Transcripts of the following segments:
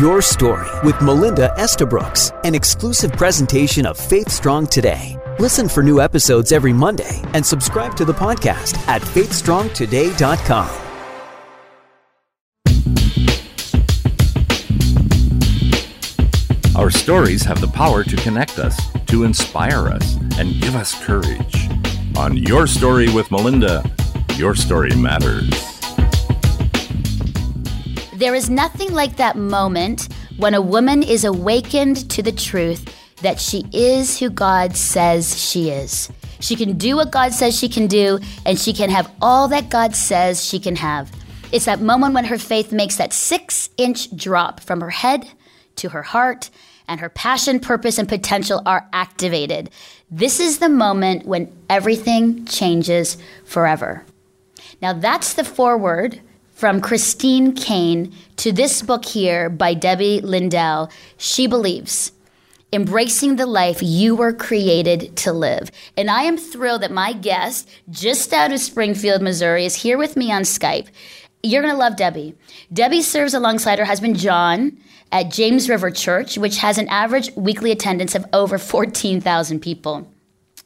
Your Story with Melinda Estabrooks, an exclusive presentation of Faith Strong Today. Listen for new episodes every Monday and subscribe to the podcast at faithstrongtoday.com. Our stories have the power to connect us, to inspire us, and give us courage. On Your Story with Melinda, your story matters. There is nothing like that moment when a woman is awakened to the truth that she is who God says she is. She can do what God says she can do, and she can have all that God says she can have. It's that moment when her faith makes that six inch drop from her head to her heart and her passion, purpose, and potential are activated. This is the moment when everything changes forever. Now, that's the foreword from Christine Caine to this book here by Debbie Lindell. She believes embracing the life you were created to live. And I am thrilled that my guest, just out of Springfield, Missouri, is here with me on Skype. You're going to love Debbie. Debbie serves alongside her husband, John at James River Church, which has an average weekly attendance of over 14,000 people.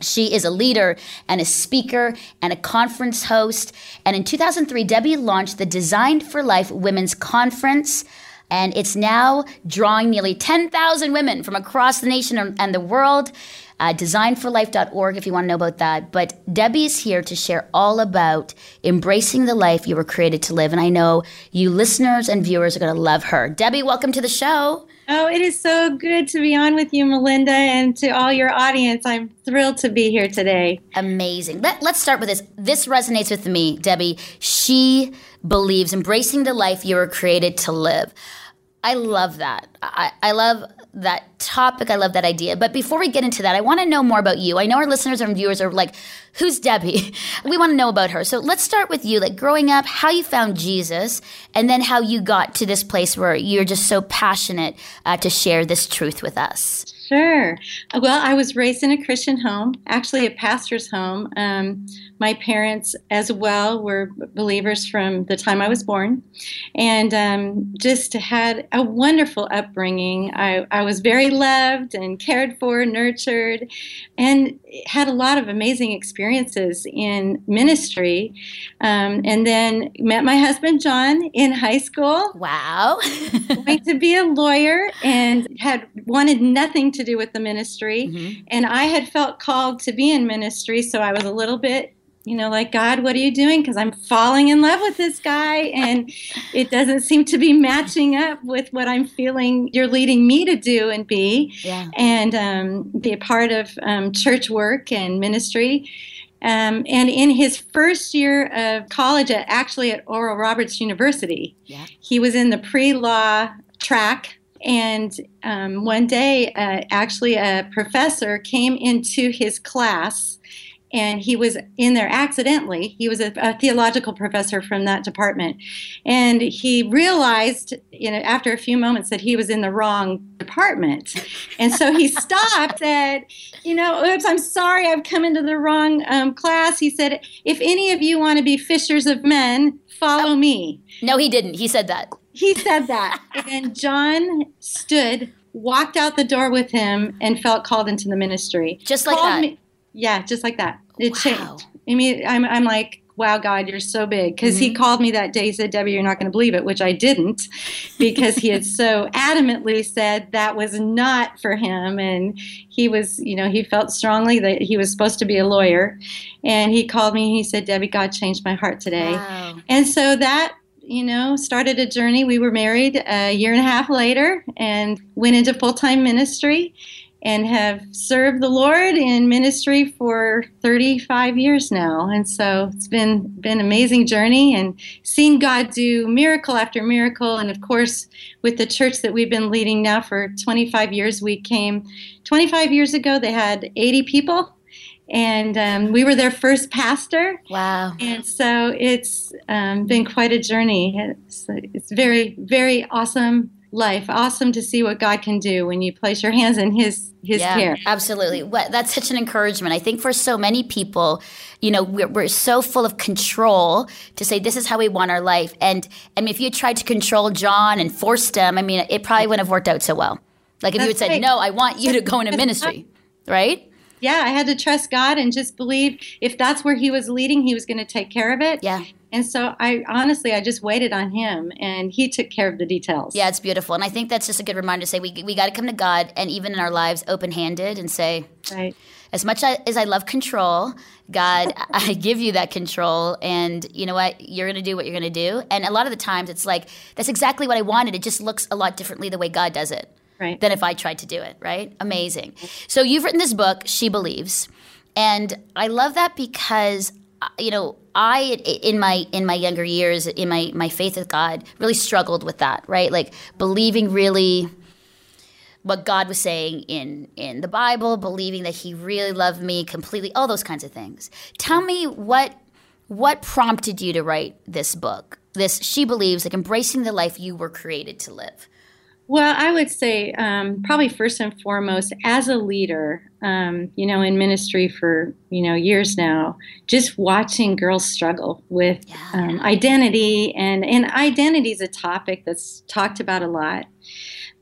She is a leader and a speaker and a conference host. And in 2003, Debbie launched the Designed for Life Women's Conference. And it's now drawing nearly 10,000 women from across the nation and the world. Uh, designforlife.org if you want to know about that. But Debbie's here to share all about embracing the life you were created to live. And I know you listeners and viewers are going to love her. Debbie, welcome to the show. Oh, it is so good to be on with you, Melinda, and to all your audience. I'm thrilled to be here today. Amazing. Let, let's start with this. This resonates with me, Debbie. She believes embracing the life you were created to live. I love that. I, I love that topic. I love that idea. But before we get into that, I want to know more about you. I know our listeners and viewers are like, who's Debbie? we want to know about her. So let's start with you, like growing up, how you found Jesus, and then how you got to this place where you're just so passionate uh, to share this truth with us. Sure. Well, I was raised in a Christian home, actually a pastor's home. Um, my parents, as well, were believers from the time I was born, and um, just had a wonderful upbringing. I, I was very loved and cared for, nurtured, and had a lot of amazing experiences in ministry. Um, and then met my husband John in high school. Wow. going to be a lawyer and had wanted nothing to do with the ministry. Mm-hmm. And I had felt called to be in ministry, so I was a little bit you know, like, God, what are you doing? Because I'm falling in love with this guy and it doesn't seem to be matching up with what I'm feeling you're leading me to do and be yeah. and um, be a part of um, church work and ministry. Um, and in his first year of college, at, actually at Oral Roberts University, yeah. he was in the pre law track. And um, one day, uh, actually, a professor came into his class and he was in there accidentally. He was a, a, theological professor from that department, and he realized, you know, after a few moments that he was in the wrong department, and so he stopped. Said, you know, oops, I'm sorry, I've come into the wrong um, class. He said, if any of you want to be fishers of men, follow oh. me. No, he didn't. He said that. He said that, and John stood walked out the door with him and felt called into the ministry. Just like that. Me, yeah, just like that. It wow. changed. I mean, I'm, I'm like, wow, God, you're so big. Because mm-hmm. he called me that day, he said, Debbie, you're not going to believe it, which I didn't, because he had so adamantly said that was not for him. And he was, you know, he felt strongly that he was supposed to be a lawyer. And he called me and he said, Debbie, God changed my heart today. Wow. And so that you know, started a journey. We were married a year and a half later and went into full time ministry and have served the Lord in ministry for 35 years now. And so it's been been an amazing journey and seen God do miracle after miracle. And of course, with the church that we've been leading now for 25 years, we came 25 years ago. They had 80 people. And um, we were their first pastor. Wow. And so it's um, been quite a journey. It's, it's very, very awesome life. Awesome to see what God can do when you place your hands in His His yeah, care. Absolutely, what, that's such an encouragement. I think for so many people, you know, we're, we're so full of control to say this is how we want our life. And I mean, if you tried to control John and forced him, I mean, it probably wouldn't have worked out so well. Like if That's you had said, right. "No, I want you to go into ministry," right? Yeah, I had to trust God and just believe if that's where He was leading, He was going to take care of it. Yeah. And so I honestly, I just waited on Him, and He took care of the details. Yeah, it's beautiful. And I think that's just a good reminder to say we, we got to come to God and even in our lives open handed and say, Right. as much as I love control, God, I give you that control. And you know what? You're going to do what you're going to do. And a lot of the times it's like, that's exactly what I wanted. It just looks a lot differently the way God does it Right. than if I tried to do it, right? Amazing. So you've written this book, She Believes. And I love that because uh, you know, I in my in my younger years in my my faith with God really struggled with that, right? Like believing really what God was saying in in the Bible, believing that he really loved me completely, all those kinds of things. Tell me what what prompted you to write this book? This She Believes, like embracing the life you were created to live. Well, I would say um, probably first and foremost, as a leader, um, you know, in ministry for you know years now, just watching girls struggle with um, identity, and and identity is a topic that's talked about a lot.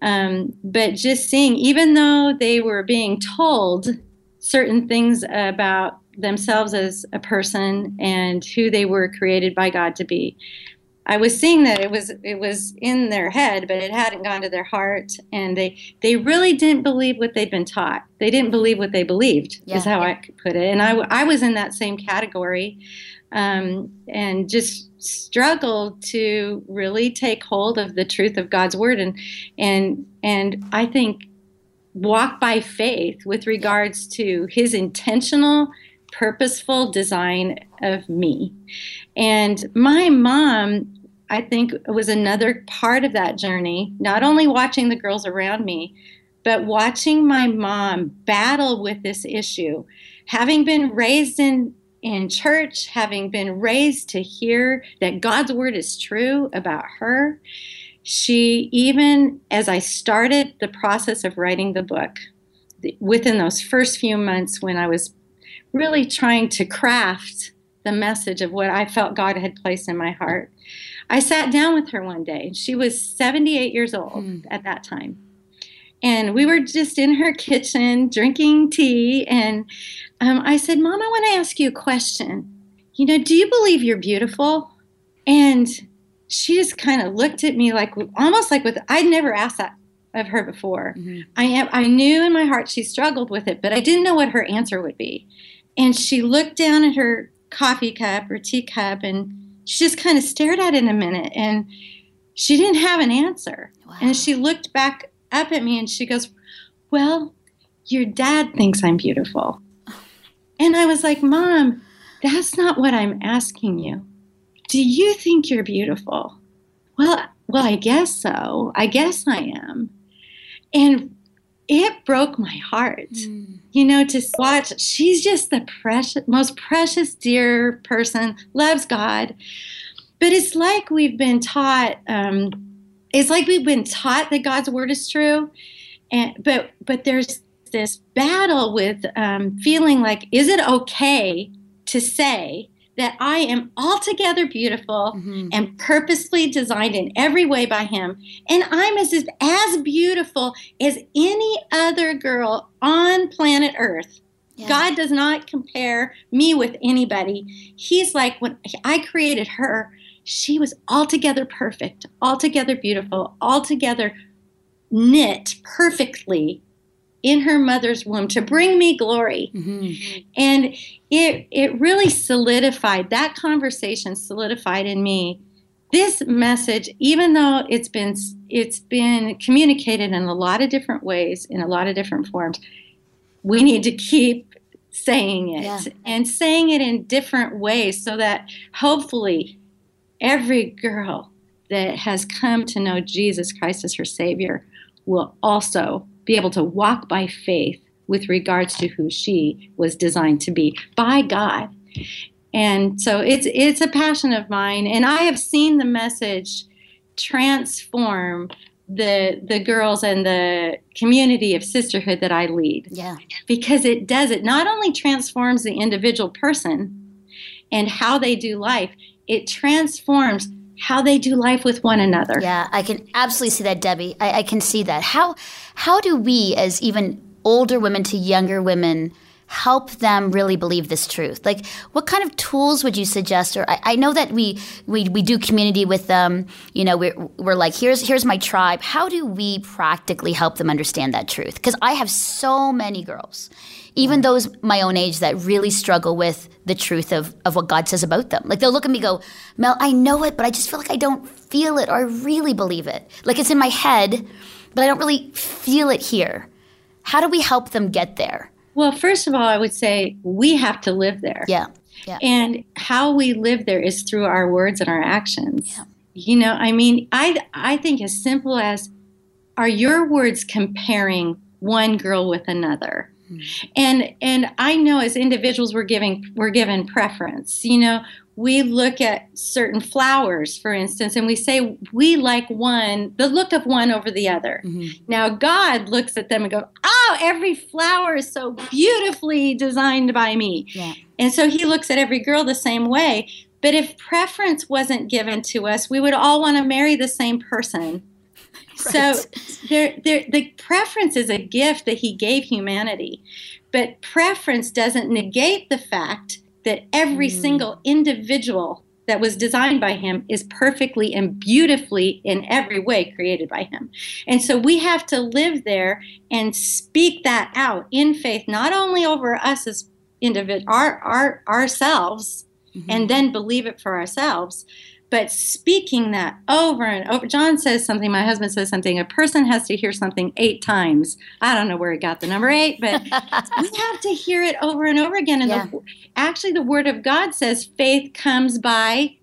Um, but just seeing, even though they were being told certain things about themselves as a person and who they were created by God to be, I was seeing that it was it was in their head, but it hadn't gone to their heart, and they they really didn't believe what they'd been taught. They didn't believe what they believed, Yeah, is how yeah. I could put it. And I I was in that same category, um, and just struggled to really take hold of the truth of God's word, and and and I think walk by faith with regards to His intentional, purposeful design of me. And my mom, I think, was another part of that journey, not only watching the girls around me, but watching my mom battle with this issue. Having been raised in, in church, having been raised to hear that God's word is true about her, she, even as I started the process of writing the book, within those first few months when I was really trying to craft the message of what I felt God had placed in my heart. I sat down with her one day. She was 78 years old Mm. at that time. And we were just in her kitchen drinking tea. And um, I said, Mom, I want to ask you a question. You know, do you believe you're beautiful? And she just kind of looked at me like almost like with, I'd never asked that of her before. I I knew in my heart she struggled with it, but I didn't know what her answer would be. And she looked down at her coffee cup or tea cup and she just kind of stared at it a minute and she didn't have an answer. Wow. And she looked back up at me and she goes, Well, your dad thinks I'm beautiful. And I was like, Mom, that's not what I'm asking you. Do you think you're beautiful? Well, well, I guess so. I guess I am. And it broke my heart, you know, to watch. She's just the precious, most precious, dear person, loves God. But it's like we've been taught. Um, it's like we've been taught that God's word is true, and but but there's this battle with um, feeling like, is it okay to say that I am altogether beautiful Mm-hmm. and purposely designed in every way by Him, and I'm as as beautiful as any other girl on planet Earth. Yeah. God does not compare me with anybody. He's like when I created her, she was altogether perfect, altogether beautiful, altogether knit perfectly in her mother's womb to bring me glory. Mhm. And it it really solidified that conversation solidified in me this message even though it's been it's been communicated in a lot of different ways in a lot of different forms we need to keep saying it Yeah. and saying it in different ways so that hopefully every girl that has come to know Jesus Christ as her savior will also be able to walk by faith with regards to who she was designed to be by God. And so it's it's a passion of mine and I have seen the message transform the the girls and the community of sisterhood that I lead. Yeah. Because it does it not only transforms the individual person and how they do life, it transforms how they do life with one another. Yeah, I can absolutely see that, Debbie. I, I can see that. How how do we, as even older women to younger women, help them really believe this truth? Like, what kind of tools would you suggest? Or I, I know that we, we we do community with them. You know, we're we're like, here's here's my tribe. How do we practically help them understand that truth? Because I have so many girls, even those my own age, that really struggle with the truth of of what God says about them. Like they'll look at me, and go, Mel, I know it, but I just feel like I don't feel it or I really believe it. Like it's in my head, but I don't really feel it here. How do we help them get there? Well, first of all, I would say we have to live there. Yeah. Yeah. And how we live there is through our words and our actions. Yeah. You know, I mean, I I think as simple as are your words comparing one girl with another? Mm-hmm. And and I know as individuals we're giving we're given preference. You know, we look at certain flowers, for instance, and we say we like one, the look of one over the other. Mm-hmm. Now God looks at them and goes, "Oh, every flower is so beautifully designed by me." Yeah. And so He looks at every girl the same way. But if preference wasn't given to us, we would all want to marry the same person. So there, there, the preference is a gift that he gave humanity, but preference doesn't negate the fact that every hmm. single individual that was designed by him is perfectly and beautifully in every way created by him. And so we have to live there and speak that out in faith, not only over us as individ our, our ourselves, mm-hmm. and then believe it for ourselves, but speaking that over and over. John says something, my husband says something, a person has to hear something eight times. I don't know where he got the number eight, but we have to hear it over and over again. And Yeah. the, actually, the Word of God says faith comes by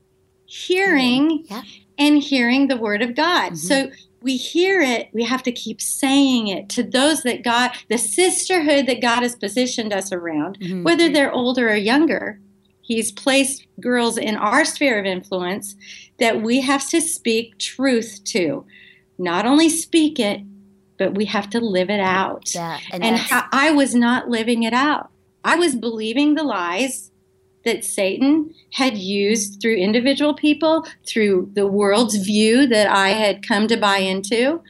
hearing Yeah. and hearing the Word of God. So mm-hmm. we hear it, we have to keep saying it to those that God, the sisterhood that God has positioned us around, mm-hmm. whether mm-hmm. they're older or younger. He's placed girls in our sphere of influence that we have to speak truth to. Not only speak it, but we have to live it out. Yeah, and and how, I was not living it out. I was believing the lies that Satan had used through individual people, through the world's view that I had come to buy into.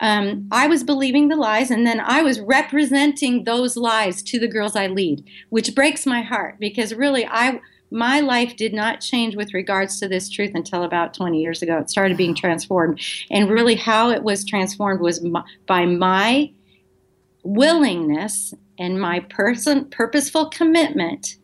Um, I was believing the lies, and then I was representing those lies to the girls I lead, which breaks my heart because really, I my life did not change with regards to this truth until about 20 years ago. It started being transformed, and really, how it was transformed was my, by my willingness and my person purposeful commitment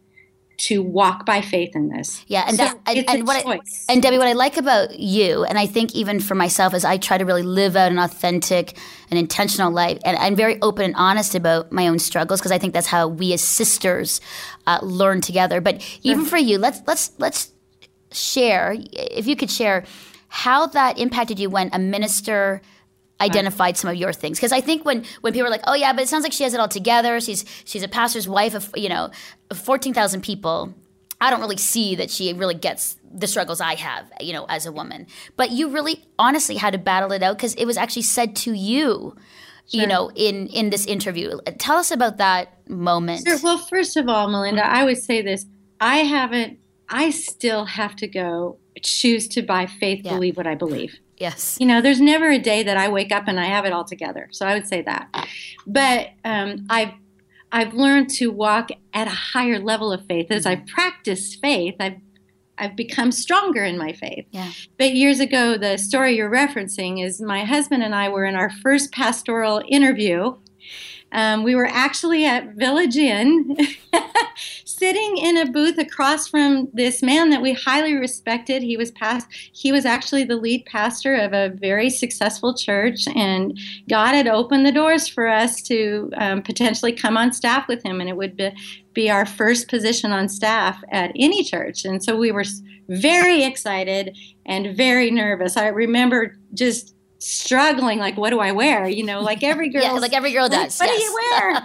to walk by faith in this. Yeah, and So that, and, and what I, and Debbie, what I like about you, and I think even for myself, is I try to really live out an authentic and intentional life, and I'm very open and honest about my own struggles because I think that's how we as sisters uh, learn together. But even for you, let's let's let's share if you could share how that impacted you when a minister identified some of your things. Because i think when when people are like oh yeah but it sounds like she has it all together. She's she's a pastor's wife of you know 14000 people. I don't really see that she really gets the struggles i have you know as a woman. But you really honestly had to battle it out because it was actually said to you you know in in this interview. Tell us about that moment. Sure. Well, first of all, Melinda, mm-hmm. I would say this. I haven't, I still have to go choose to by faith Yeah. believe what I believe. Yes You know, there's never a day that I wake up and I have it all together. So I would say that. But um, I've, I've learned to walk at a higher level of faith. As I've practiced faith, I've, I've become stronger in my faith. yeah But years ago, the story you're referencing is my husband and I were in our first pastoral interview. Um, we were actually at Village Inn, sitting in a booth across from this man that we highly respected. He was past, he was actually the lead pastor of a very successful church, and God had opened the doors for us to um, potentially come on staff with him, and it would be, be our first position on staff at any church. And so we were very excited and very nervous. I remember just struggling like what do i wear you know like every girl yeah like every girl does what yes. do you wear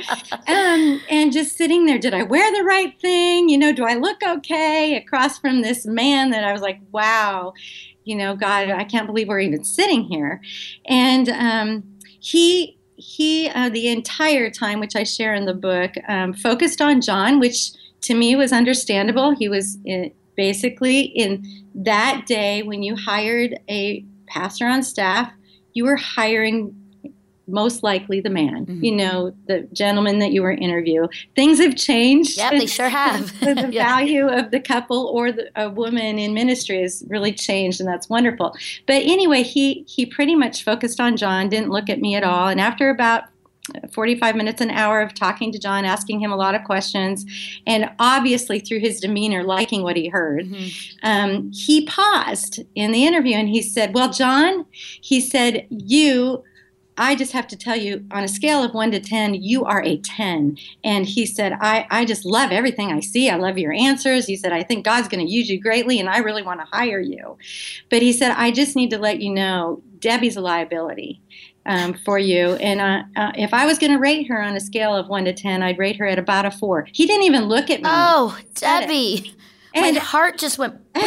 um, and just sitting there did i wear the right thing you know do i look okay across from this man that i was like wow you know, God, I can't believe we're even sitting here. And um, he he uh, the entire time, which I share in the book, um, focused on John, which to me was understandable. He was in, uh, basically in that day when you hired a pastor on staff, you were hiring most likely the man, mm-hmm. you know, the gentleman that you were interview. Things have changed. Yeah, they sure have. the yeah. value of the couple or the, a woman in ministry has really changed, and that's wonderful. But anyway, he he pretty much focused on John, didn't look at me at all. And after about 45 minutes an hour of talking to John, asking him a lot of questions, and obviously through his demeanor, liking what he heard. Mm-hmm. Um, he paused in the interview and he said, Well, John, he said, you I just have to tell you, on a scale of one to 10, you are a 10. And he said, I, I just love everything I see. I love your answers. He said, I think God's going to use you greatly, and I really want to hire you. But he said, I just need to let you know Debbie's a liability. Um, for you. And uh, uh, if I was going to rate her on a scale of one to 10, I'd rate her at about a four. He didn't even look at me. Oh, Debbie. And My heart just went. yeah,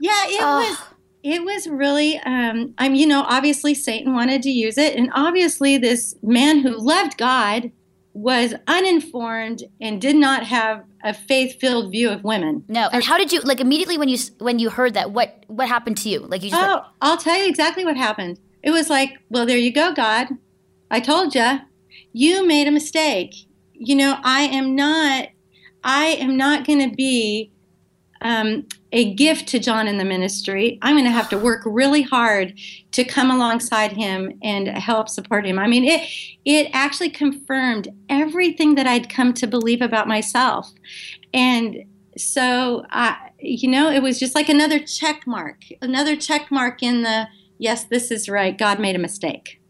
it oh. was it was really um, i'm you know obviously satan wanted to use it and obviously this man who loved god was uninformed and did not have a faith-filled view of women no and how did you like immediately when you when you heard that what what happened to you like you just oh went, i'll tell you exactly what happened it was like well there you go god i told you you made a mistake you know i am not i am not going to be um, a gift to John in the ministry. I'm going to have to work really hard to come alongside him and help support him. I mean, it it actually confirmed everything that I'd come to believe about myself, and so I, you know, it was just like another check mark, another check mark in the yes, this is right. God made a mistake.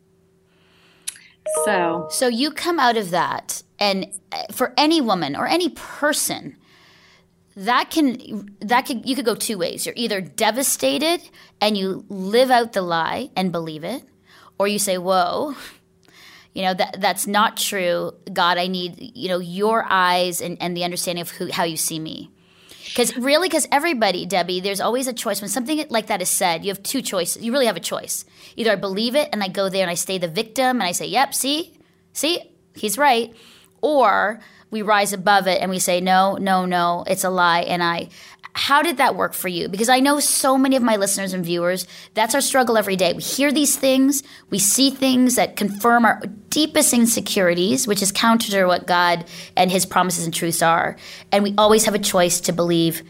So, so you come out of that, and uh, for any woman or any person that can that could you could go two ways. You're either devastated and you live out the lie and believe it, or you say, "Whoa, you know that that's not true. God, I need you know your eyes and, and the understanding of who how you see me." Because really, because everybody, Debbie, there's always a choice. When something like that is said, you have two choices. You really have a choice. Either I believe it and I go there and I stay the victim and I say, "Yep, see, see, he's right," or we rise above it and we say, no, no, no, it's a lie. And I, how did that work for you? Because I know so many of my listeners and viewers, that's our struggle every day. We hear these things, we see things that confirm our deepest insecurities, which is counter to what God and His promises and truths are. And we always have a choice to believe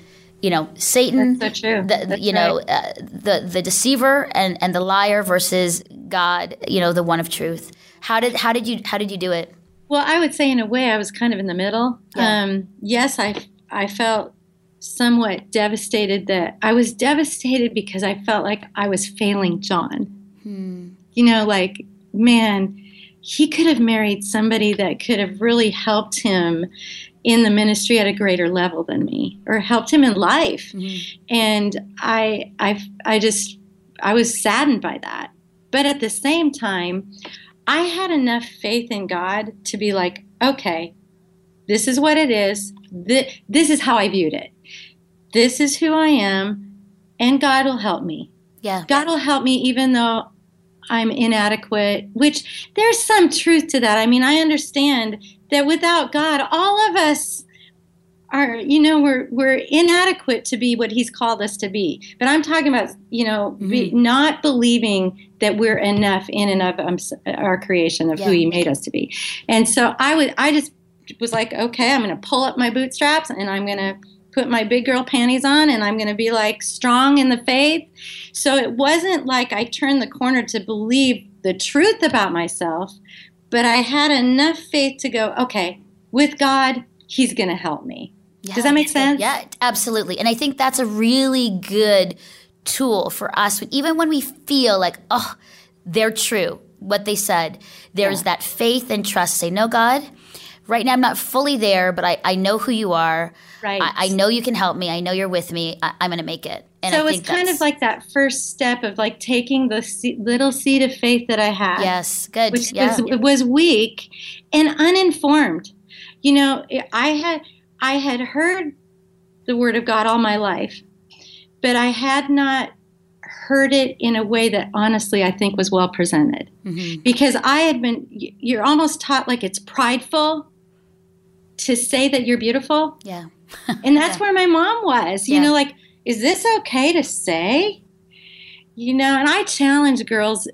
you know Satan, so the, you know uh, the the deceiver and and the liar versus God, you know the one of truth. How did how did you how did you do it? Well, I would say in a way I was kind of in the middle. Yeah. Um, yes, I I felt somewhat devastated that I was devastated because I felt like I was failing John. Hmm. You know, like man, he could have married somebody that could have really helped him in the ministry at a greater level than me or helped him in life. Mm-hmm. And I I I just I was saddened by that. But at the same time, I had enough faith in God to be like, okay, this is what it is. This, this is how I viewed it. This is who I am, and God will help me. Yeah. God will help me even though I'm inadequate, which there's some truth to that. I mean, I understand that without God, all of us are you know we're we're inadequate to be what he's called us to be but i'm talking about you know mm-hmm. be, not believing that we're enough in and of um, our creation of yeah. who he made us to be and so i would i just was like okay i'm going to pull up my bootstraps and i'm going to put my big girl panties on and i'm going to be like strong in the faith so it wasn't like i turned the corner to believe the truth about myself but i had enough faith to go okay with god he's going to help me yeah, Does that make sense? Yeah, absolutely. And I think that's a really good tool for us, even when we feel like, oh, they're true, what they said. There's yeah. that faith and trust. Say, no, God, right now I'm not fully there, but I, I know who you are. Right. I, I know you can help me. I know you're with me. I, am going to make it. And so it's kind of like that first step of like taking the little seed of faith that I had. Yes, good. Which yeah. was, was weak and uninformed. You know, I had – I had heard the word of God all my life, but I had not heard it in a way that honestly I think was well presented. Mm-hmm. Because I had been, you're almost taught like it's prideful to say that you're beautiful. Yeah. And that's yeah. where my mom was, you yeah. know, like, is this okay to say? You know, and I challenge girls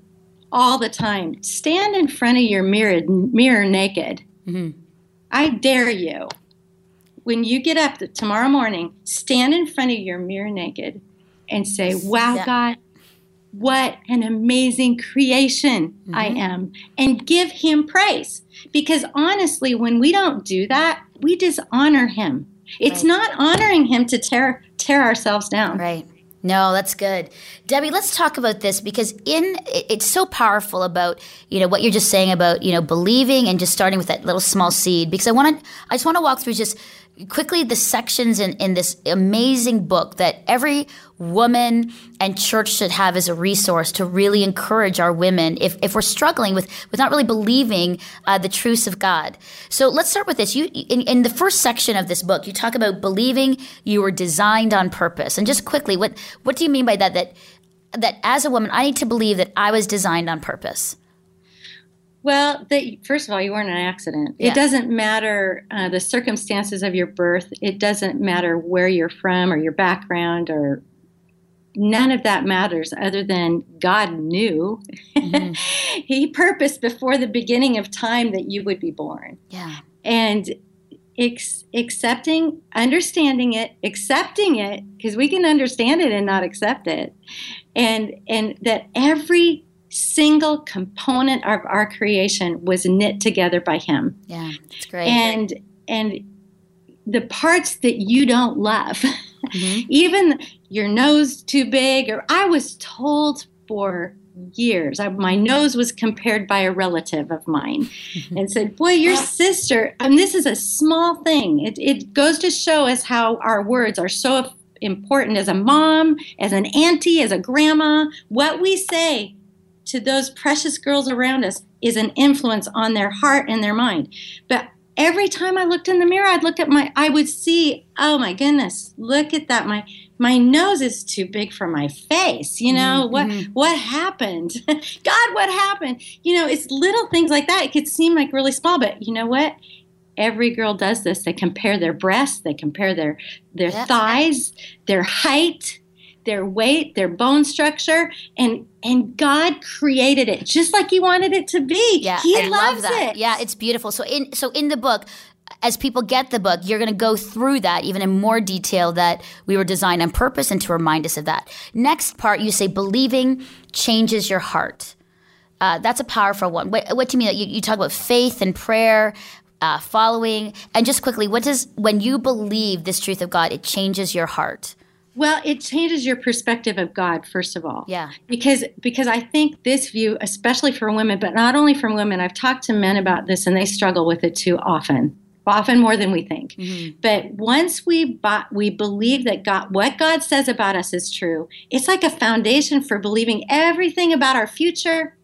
all the time stand in front of your mirror, mirror naked. Mm-hmm. I dare you. When you get up tomorrow morning, stand in front of your mirror naked and say, Wow, yeah. God, what an amazing creation mm-hmm. I am, and give Him praise. Because honestly, when we don't do that, we dishonor Him. It's right. not honoring Him to tear tear ourselves down. Right. No, that's good. Debbie, let's talk about this because in it's so powerful about, you know, what you're just saying about, you know, believing and just starting with that little small seed because I want to I just want to walk through just quickly the sections in, in this amazing book that every woman and church should have as a resource to really encourage our women if, if we're struggling with, with not really believing uh, the truths of God. So let's start with this. You in, in the first section of this book, you talk about believing you were designed on purpose. And just quickly, what what do you mean by that? That that as a woman, I need to believe that I was designed on purpose. Well, the, first of all, you weren't an accident. Yeah. It doesn't matter uh, the circumstances of your birth. It doesn't matter where you're from or your background or none of that matters other than God knew. Mm-hmm. he purposed before the beginning of time that you would be born. Yeah. And ex- accepting, understanding it, accepting it, because we can understand it and not accept it. And and that every single component of our creation was knit together by him. Yeah, that's great. And and the parts that you don't love, mm-hmm. even your nose too big, or I was told for years. I, my nose was compared by a relative of mine and said, Boy, your sister, and this is a small thing. It, it goes to show us how our words are so important as a mom, as an auntie, as a grandma. What we say to those precious girls around us is an influence on their heart and their mind. But every time I looked in the mirror, I'd look at my, I would see, oh my goodness, look at that. My, my nose is too big for my face. You know, mm-hmm. what, what happened? God, what happened? You know, it's little things like that. It could seem like really small, but you know what? Every girl does this. They compare their breasts, they compare their, their thighs, their height, their weight, their bone structure, and and God created it just like He wanted it to be. Yeah, he I loves love that. it. Yeah, it's beautiful. So in so in the book, as people get the book, you're going to go through that even in more detail that we were designed on purpose and to remind us of that. Next part, you say believing changes your heart. Uh, that's a powerful one. What, what do you mean? You, you talk about faith and prayer, uh, following, and just quickly, what does when you believe this truth of God, it changes your heart? Well, it changes your perspective of God, first of all. Yeah. Because because I think this view, especially for women, but not only for women, I've talked to men about this and they struggle with it too often. Often more than we think. Mm-hmm. But once we we believe that God what God says about us is true, it's like a foundation for believing everything about our future,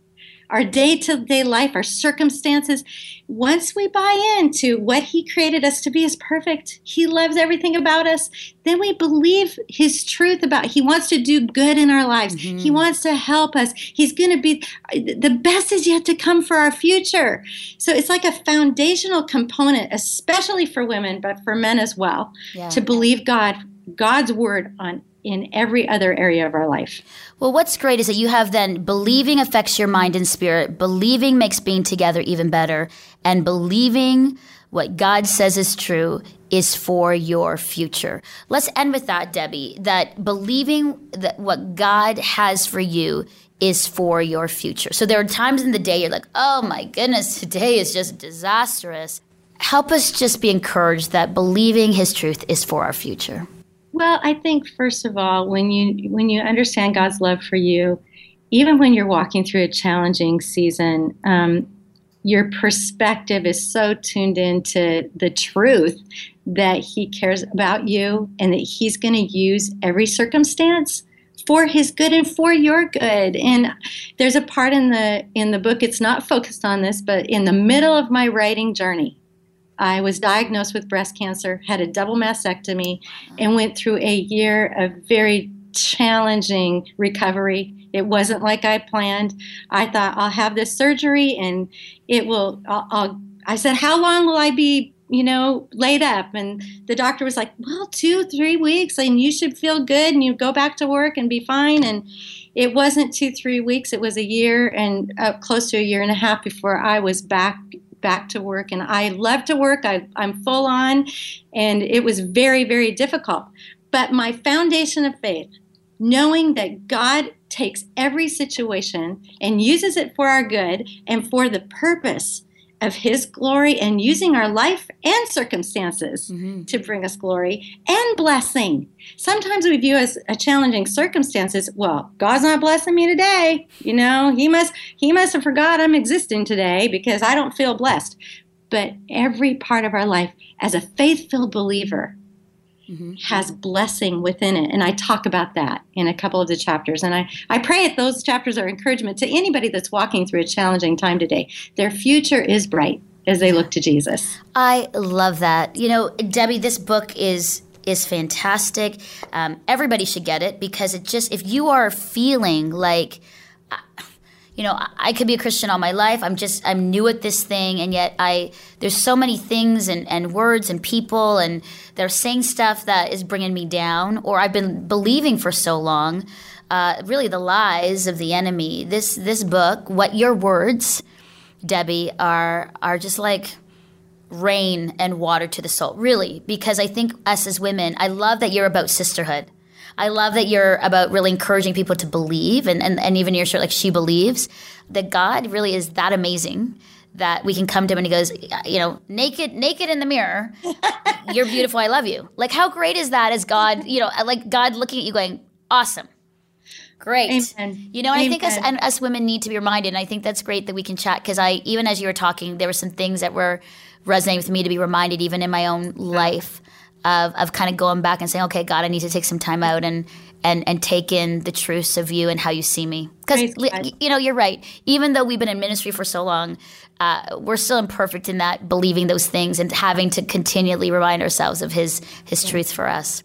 our day to day life, our circumstances. Once we buy into what He created us to be is perfect, He loves everything about us, then we believe His truth about He wants to do good in our lives. Mm-hmm. He wants to help us. He's going to be the best is yet to come for our future. So it's like a foundational component, especially for women, but for men as well, yeah. to believe God, God's word on in every other area of our life. Well, what's great is that you have then believing affects your mind and spirit, believing makes being together even better, and believing what God says is true is for your future. Let's end with that, Debbie, that believing that what God has for you is for your future. So there are times in the day you're like, oh my goodness, today is just disastrous. Help us just be encouraged that believing His truth is for our future. Well, I think first of all, when you when you understand God's love for you, even when you're walking through a challenging season, um, your perspective is so tuned into the truth that He cares about you and that He's going to use every circumstance for his good and for your good. And there's a part in the in the book it's not focused on this but in the middle of my writing journey I was diagnosed with breast cancer, had a double mastectomy, and went through a year of very challenging recovery. It wasn't like I planned. I thought I'll have this surgery and it will. I'll, I'll I said, "How long will I be you know, laid up. And the doctor was like, well, two, three weeks, and you should feel good and you go back to work and be fine. And it wasn't two, three weeks, it was a year and uh, close to a year and a half before I was back back to work and i love to work. I, i'm full on and it was very very difficult. But my foundation of faith knowing that god takes every situation and uses it for our good and for the purpose of His glory and using our life and circumstances mm-hmm. to bring us glory and blessing. Sometimes we view as a challenging circumstances. Well, God's not blessing me today. You know, He must He must have forgot I'm existing today because I don't feel blessed. But every part of our life, as a faith-filled believer, mm-hmm. has blessing within it. And I talk about that in a couple of the chapters. And I, I pray that those chapters are encouragement to anybody that's walking through a challenging time today. Their future is bright as they look to Jesus. I love that. You know, Debbie, this book is is fantastic. Um, everybody should get it because it just if you are feeling like you know, I could be a Christian all my life. I'm just I'm new at this thing, and yet I there's so many things and, and words and people, and they're saying stuff that is bringing me down, or I've been believing for so long, uh, really the lies of the enemy. This this book, what your words, Debbie, are are just like rain and water to the soul, really, because I think us as women, I love that you're about sisterhood. I love that you're about really encouraging people to believe, and, and, and even your shirt, like she believes that God really is that amazing that we can come to him and he goes, you know, naked, naked in the mirror, you're beautiful, I love you. Like, how great is that as God, you know, like God looking at you going, awesome. Great. Amen. You know, Amen. I think us, and us women need to be reminded, and I think that's great that we can chat because I, even as you were talking, there were some things that were resonating with me to be reminded, even in my own life of, of kind of going back and saying, okay, God, I need to take some time out and and and take in the truths of you and how you see me. Because you know, you're right. Even though we've been in ministry for so long, uh, we're still imperfect in that believing those things and having to continually remind ourselves of His His yeah. truth for us.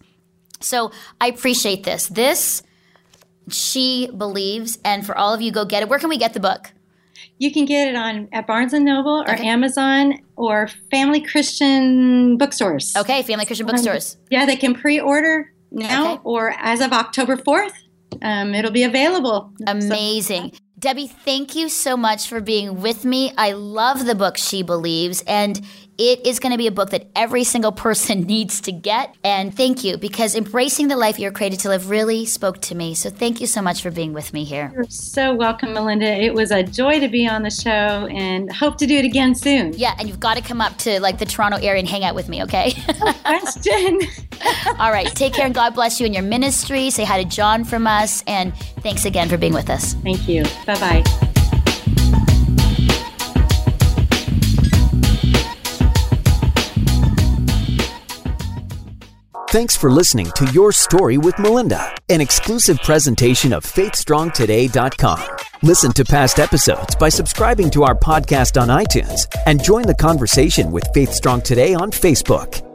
So I appreciate this. This she believes, and for all of you, go get it. Where can we get the book? You can get it on at Barnes and Noble or okay. Amazon or Family Christian bookstores. Okay, Family Christian bookstores. Um, yeah, they can pre-order now okay. or as of October fourth. Um, it'll be available. Amazing. So, Debbie, thank you so much for being with me. I love the book She Believes, and it is going to be a book that every single person needs to get. And thank you because embracing the life you're created to live really spoke to me. So thank you so much for being with me here. You're so welcome, Melinda. It was a joy to be on the show and hope to do it again soon. Yeah, and you've got to come up to like the Toronto area and hang out with me, okay? question. All right. Take care and God bless you in your ministry. Say hi to John from us. And thanks again for being with us. Thank you. Bye bye. Thanks for listening to Your Story with Melinda, an exclusive presentation of FaithStrongToday.com. Listen to past episodes by subscribing to our podcast on iTunes and join the conversation with Faith Strong Today on Facebook.